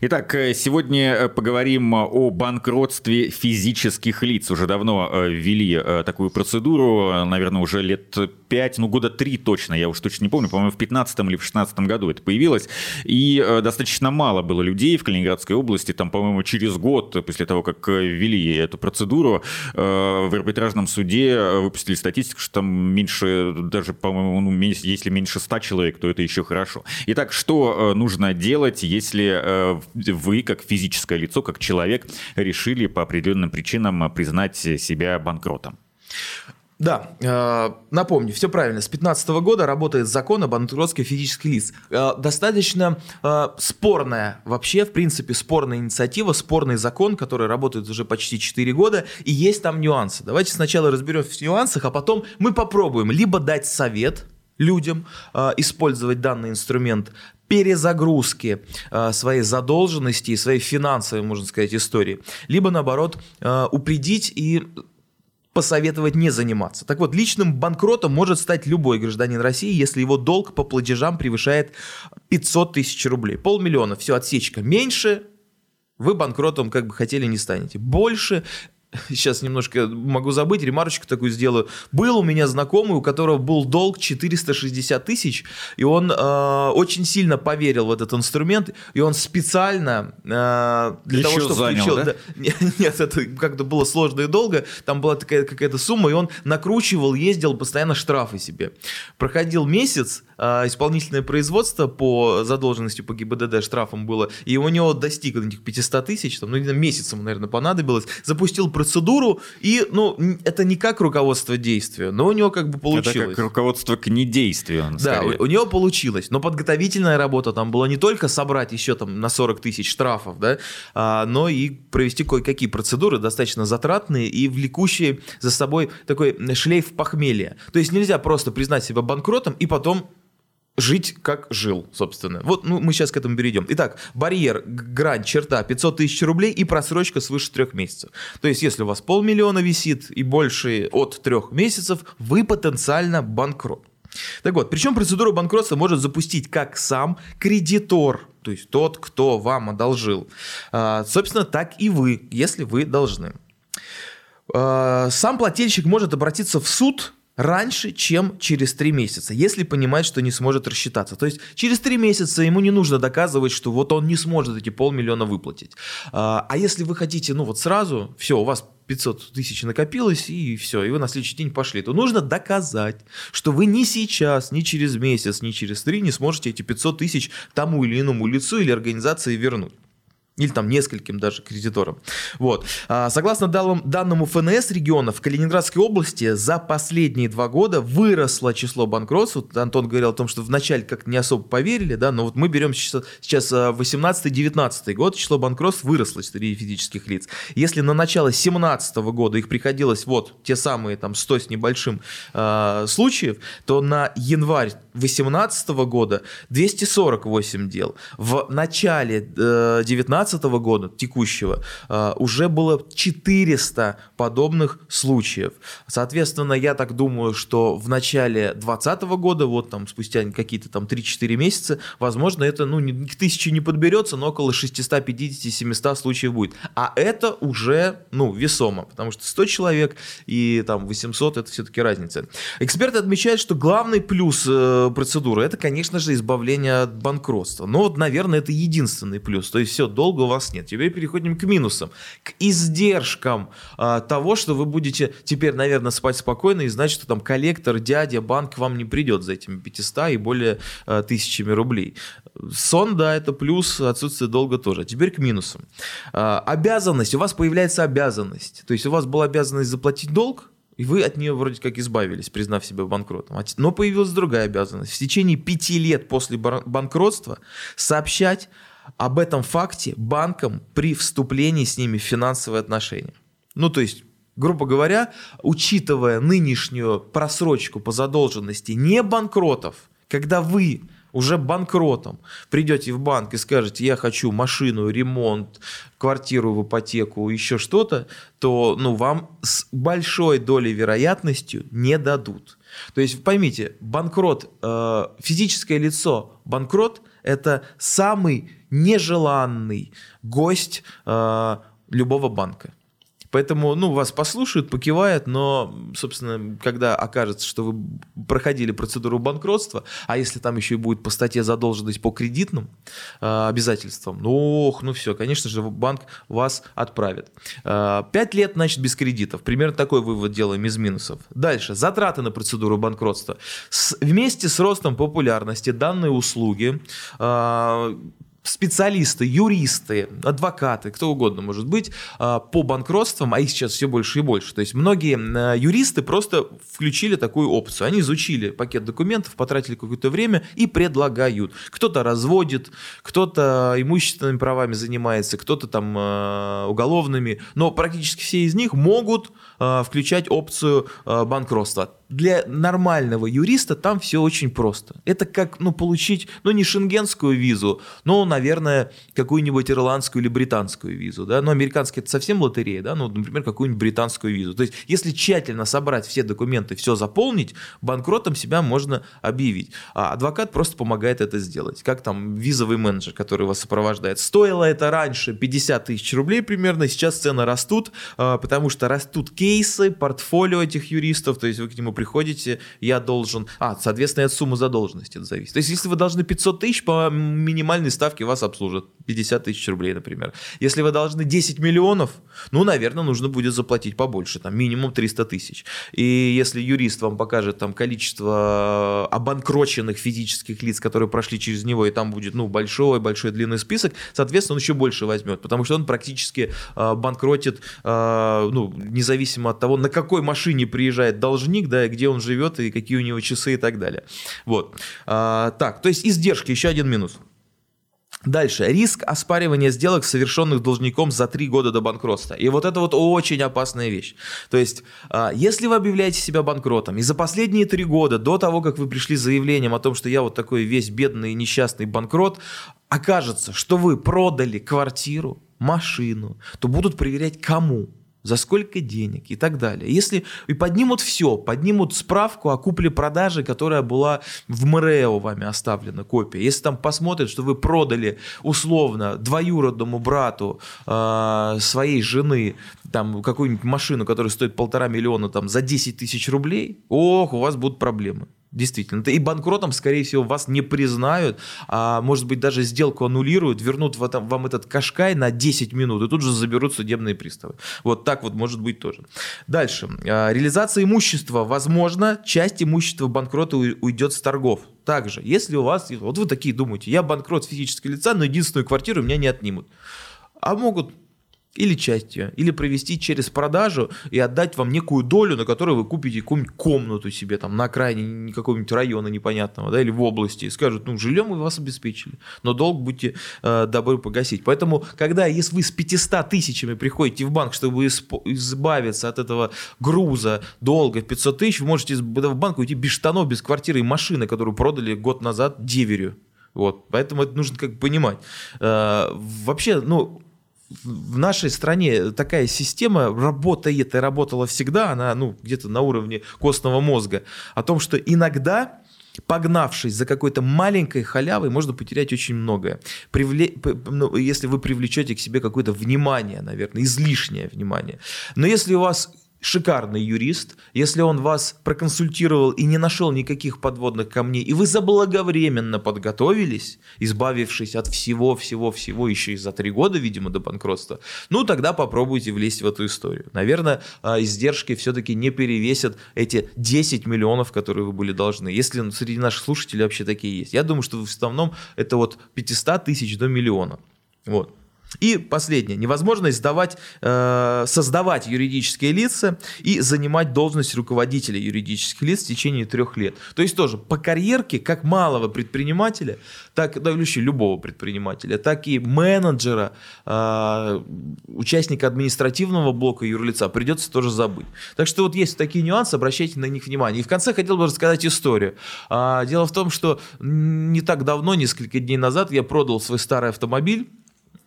Итак, э, сегодня э, поговорим о банкротстве физических лиц. Уже давно э, ввели такую процедуру, наверное, уже лет 5, ну года 3 точно, я уж точно не помню, по-моему, в 15 или в 16 году это появилось. И достаточно мало было людей в Калининградской области, там, по-моему, через год после того, как ввели эту процедуру, в арбитражном суде выпустили статистику, что там меньше, даже, по-моему, ну, если меньше 100 человек, то это еще хорошо. Итак, что нужно делать, если вы, как физическое лицо, как человек, решили по определенным причинам признать себя банкротом. Да, э, напомню, все правильно. С 2015 года работает закон о банкротстве физических лиц. Э, достаточно э, спорная, вообще, в принципе, спорная инициатива, спорный закон, который работает уже почти 4 года, и есть там нюансы. Давайте сначала разберемся в нюансах, а потом мы попробуем либо дать совет людям использовать данный инструмент, перезагрузки э, своей задолженности и своей финансовой, можно сказать, истории, либо наоборот э, упредить и посоветовать не заниматься. Так вот, личным банкротом может стать любой гражданин России, если его долг по платежам превышает 500 тысяч рублей. Полмиллиона, все, отсечка. Меньше вы банкротом как бы хотели не станете. Больше сейчас немножко могу забыть, ремарочку такую сделаю. Был у меня знакомый, у которого был долг 460 тысяч, и он э, очень сильно поверил в этот инструмент, и он специально э, для Еще того, чтобы занял, включил... Да? Да, нет, это как-то было сложно и долго, там была такая какая-то сумма, и он накручивал, ездил, постоянно штрафы себе. Проходил месяц, э, исполнительное производство по задолженности по ГИБДД штрафом было, и у него достиг этих 500 тысяч, там, ну, месяцем, наверное, понадобилось, запустил процедуру, и, ну, это не как руководство действия, но у него как бы получилось. Это как руководство к недействию. Да, у, у него получилось, но подготовительная работа там была не только собрать еще там на 40 тысяч штрафов, да, а, но и провести кое-какие процедуры достаточно затратные и влекущие за собой такой шлейф похмелья. То есть нельзя просто признать себя банкротом и потом жить как жил, собственно. Вот ну, мы сейчас к этому перейдем. Итак, барьер, грань, черта 500 тысяч рублей и просрочка свыше трех месяцев. То есть, если у вас полмиллиона висит и больше от трех месяцев, вы потенциально банкрот. Так вот, причем процедуру банкротства может запустить как сам кредитор, то есть тот, кто вам одолжил. А, собственно, так и вы, если вы должны. А, сам плательщик может обратиться в суд раньше, чем через три месяца, если понимает, что не сможет рассчитаться. То есть через три месяца ему не нужно доказывать, что вот он не сможет эти полмиллиона выплатить. А, а если вы хотите, ну вот сразу, все, у вас 500 тысяч накопилось, и все, и вы на следующий день пошли, то нужно доказать, что вы ни сейчас, ни через месяц, ни через три не сможете эти 500 тысяч тому или иному лицу или организации вернуть или там нескольким даже кредиторам. Вот. А, согласно данному ФНС региона, в Калининградской области за последние два года выросло число банкротств. Вот Антон говорил о том, что вначале как-то не особо поверили, да, но вот мы берем сейчас, сейчас 18-19 год, число банкротств выросло среди физических лиц. Если на начало 2017 года их приходилось вот те самые там 100 с небольшим э, случаев, то на январь 2018 года 248 дел. В начале э, 19 2019 года, текущего, а, уже было 400 подобных случаев. Соответственно, я так думаю, что в начале 2020 года, вот там спустя какие-то там 3-4 месяца, возможно, это ну, к тысяче не подберется, но около 650-700 случаев будет. А это уже ну, весомо, потому что 100 человек и там 800 это все-таки разница. Эксперты отмечают, что главный плюс э, процедуры это, конечно же, избавление от банкротства. Но вот, наверное, это единственный плюс. То есть все, долго у вас нет. Теперь переходим к минусам, к издержкам а, того, что вы будете теперь, наверное, спать спокойно и знать, что там коллектор, дядя, банк вам не придет за этими 500 и более а, тысячами рублей. Сон, да, это плюс, отсутствие долга тоже. А теперь к минусам. А, обязанность, у вас появляется обязанность. То есть у вас была обязанность заплатить долг, и вы от нее вроде как избавились, признав себя банкротом. Но появилась другая обязанность. В течение пяти лет после банкротства сообщать об этом факте банкам при вступлении с ними в финансовые отношения. Ну, то есть, грубо говоря, учитывая нынешнюю просрочку по задолженности не банкротов, когда вы уже банкротом, придете в банк и скажете, я хочу машину, ремонт, квартиру в ипотеку, еще что-то, то ну, вам с большой долей вероятностью не дадут. То есть поймите, банкрот, э, физическое лицо, банкрот – это самый нежеланный гость э, любого банка. Поэтому, ну, вас послушают, покивают, но, собственно, когда окажется, что вы проходили процедуру банкротства, а если там еще и будет по статье задолженность по кредитным э, обязательствам, ну, ох, ну все, конечно же, банк вас отправит. Э, лет, значит, без кредитов. Примерно такой вывод делаем из минусов. Дальше. Затраты на процедуру банкротства. С, вместе с ростом популярности данной услуги э, специалисты, юристы, адвокаты, кто угодно может быть, а, по банкротствам, а их сейчас все больше и больше. То есть многие а, юристы просто включили такую опцию. Они изучили пакет документов, потратили какое-то время и предлагают. Кто-то разводит, кто-то имущественными правами занимается, кто-то там а, уголовными, но практически все из них могут включать опцию банкротства для нормального юриста там все очень просто. Это как ну, получить, ну не шенгенскую визу, но, наверное, какую-нибудь ирландскую или британскую визу. Да? Но американская это совсем лотерея, да? ну, например, какую-нибудь британскую визу. То есть, если тщательно собрать все документы, все заполнить, банкротом себя можно объявить. А адвокат просто помогает это сделать. Как там визовый менеджер, который вас сопровождает. Стоило это раньше 50 тысяч рублей примерно, сейчас цены растут, а, потому что растут кейсы, портфолио этих юристов, то есть вы к нему приходите, я должен... А, соответственно, от суммы задолженности это зависит. То есть, если вы должны 500 тысяч, по минимальной ставке вас обслужат. 50 тысяч рублей, например. Если вы должны 10 миллионов, ну, наверное, нужно будет заплатить побольше, там, минимум 300 тысяч. И если юрист вам покажет там количество обанкроченных физических лиц, которые прошли через него, и там будет, ну, большой-большой длинный список, соответственно, он еще больше возьмет, потому что он практически э, банкротит, э, ну, независимо от того, на какой машине приезжает должник, да, где он живет и какие у него часы и так далее. Вот. А, так, то есть издержки, еще один минус. Дальше. Риск оспаривания сделок, совершенных должником за три года до банкротства. И вот это вот очень опасная вещь. То есть, а, если вы объявляете себя банкротом, и за последние три года, до того, как вы пришли с заявлением о том, что я вот такой весь бедный и несчастный банкрот, окажется, что вы продали квартиру, машину, то будут проверять кому? За сколько денег и так далее. Если и поднимут все, поднимут справку о купле-продаже, которая была в МРЭО вами оставлена копия. Если там посмотрят, что вы продали условно двоюродному брату э, своей жены там какую-нибудь машину, которая стоит полтора миллиона там за 10 тысяч рублей, ох, у вас будут проблемы. Действительно. И банкротом, скорее всего, вас не признают, а может быть даже сделку аннулируют, вернут вам этот кашкай на 10 минут и тут же заберут судебные приставы. Вот так вот может быть тоже. Дальше. А, реализация имущества. Возможно, часть имущества банкрота уйдет с торгов. Также, если у вас, вот вы такие думаете, я банкрот физического лица, но единственную квартиру меня не отнимут. А могут или часть ее, или провести через продажу и отдать вам некую долю, на которую вы купите какую-нибудь комнату себе там на окраине какого-нибудь района непонятного, да, или в области, и скажут, ну, жильем мы вас обеспечили, но долг будьте э, добры погасить. Поэтому, когда, если вы с 500 тысячами приходите в банк, чтобы избавиться от этого груза долга в 500 тысяч, вы можете в банк уйти без штанов, без квартиры и машины, которую продали год назад деверю. Вот, поэтому это нужно как бы понимать. Э, вообще, ну, в нашей стране такая система работает и работала всегда, она ну, где-то на уровне костного мозга, о том, что иногда погнавшись за какой-то маленькой халявой, можно потерять очень многое. Привле... Ну, если вы привлечете к себе какое-то внимание, наверное, излишнее внимание. Но если у вас шикарный юрист, если он вас проконсультировал и не нашел никаких подводных камней, и вы заблаговременно подготовились, избавившись от всего-всего-всего еще и за три года, видимо, до банкротства, ну тогда попробуйте влезть в эту историю. Наверное, а, издержки все-таки не перевесят эти 10 миллионов, которые вы были должны, если среди наших слушателей вообще такие есть. Я думаю, что в основном это вот 500 тысяч до миллиона. Вот. И последнее. Невозможно издавать, э, создавать юридические лица и занимать должность руководителя юридических лиц в течение трех лет. То есть тоже по карьерке как малого предпринимателя, так да, вообще любого предпринимателя, так и менеджера, э, участника административного блока юрлица придется тоже забыть. Так что вот есть такие нюансы, обращайте на них внимание. И в конце хотел бы рассказать историю. А, дело в том, что не так давно, несколько дней назад, я продал свой старый автомобиль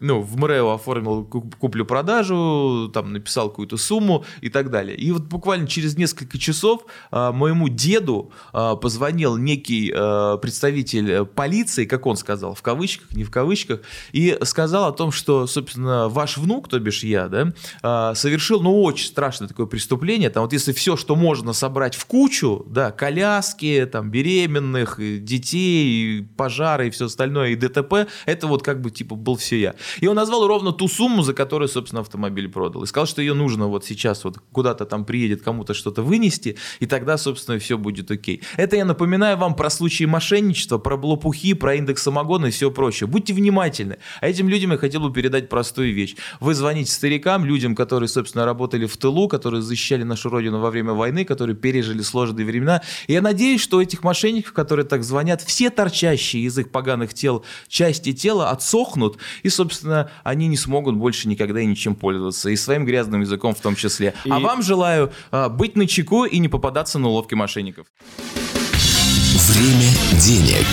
ну, в МРЭО оформил куплю-продажу, там написал какую-то сумму и так далее. И вот буквально через несколько часов а, моему деду а, позвонил некий а, представитель полиции, как он сказал, в кавычках, не в кавычках, и сказал о том, что, собственно, ваш внук, то бишь я, да, а, совершил, ну, очень страшное такое преступление. Там вот если все, что можно собрать в кучу, да, коляски, там, беременных, детей, пожары и все остальное, и ДТП, это вот как бы, типа, был все я. И он назвал ровно ту сумму, за которую, собственно, автомобиль продал. И сказал, что ее нужно вот сейчас вот куда-то там приедет кому-то что-то вынести, и тогда, собственно, все будет окей. Это я напоминаю вам про случаи мошенничества, про блопухи, про индекс самогона и все прочее. Будьте внимательны. А этим людям я хотел бы передать простую вещь. Вы звоните старикам, людям, которые, собственно, работали в тылу, которые защищали нашу родину во время войны, которые пережили сложные времена. И я надеюсь, что этих мошенников, которые так звонят, все торчащие из их поганых тел части тела отсохнут и, собственно, соответственно, они не смогут больше никогда и ничем пользоваться, и своим грязным языком в том числе. А и... А вам желаю а, быть на чеку и не попадаться на уловки мошенников. Время денег.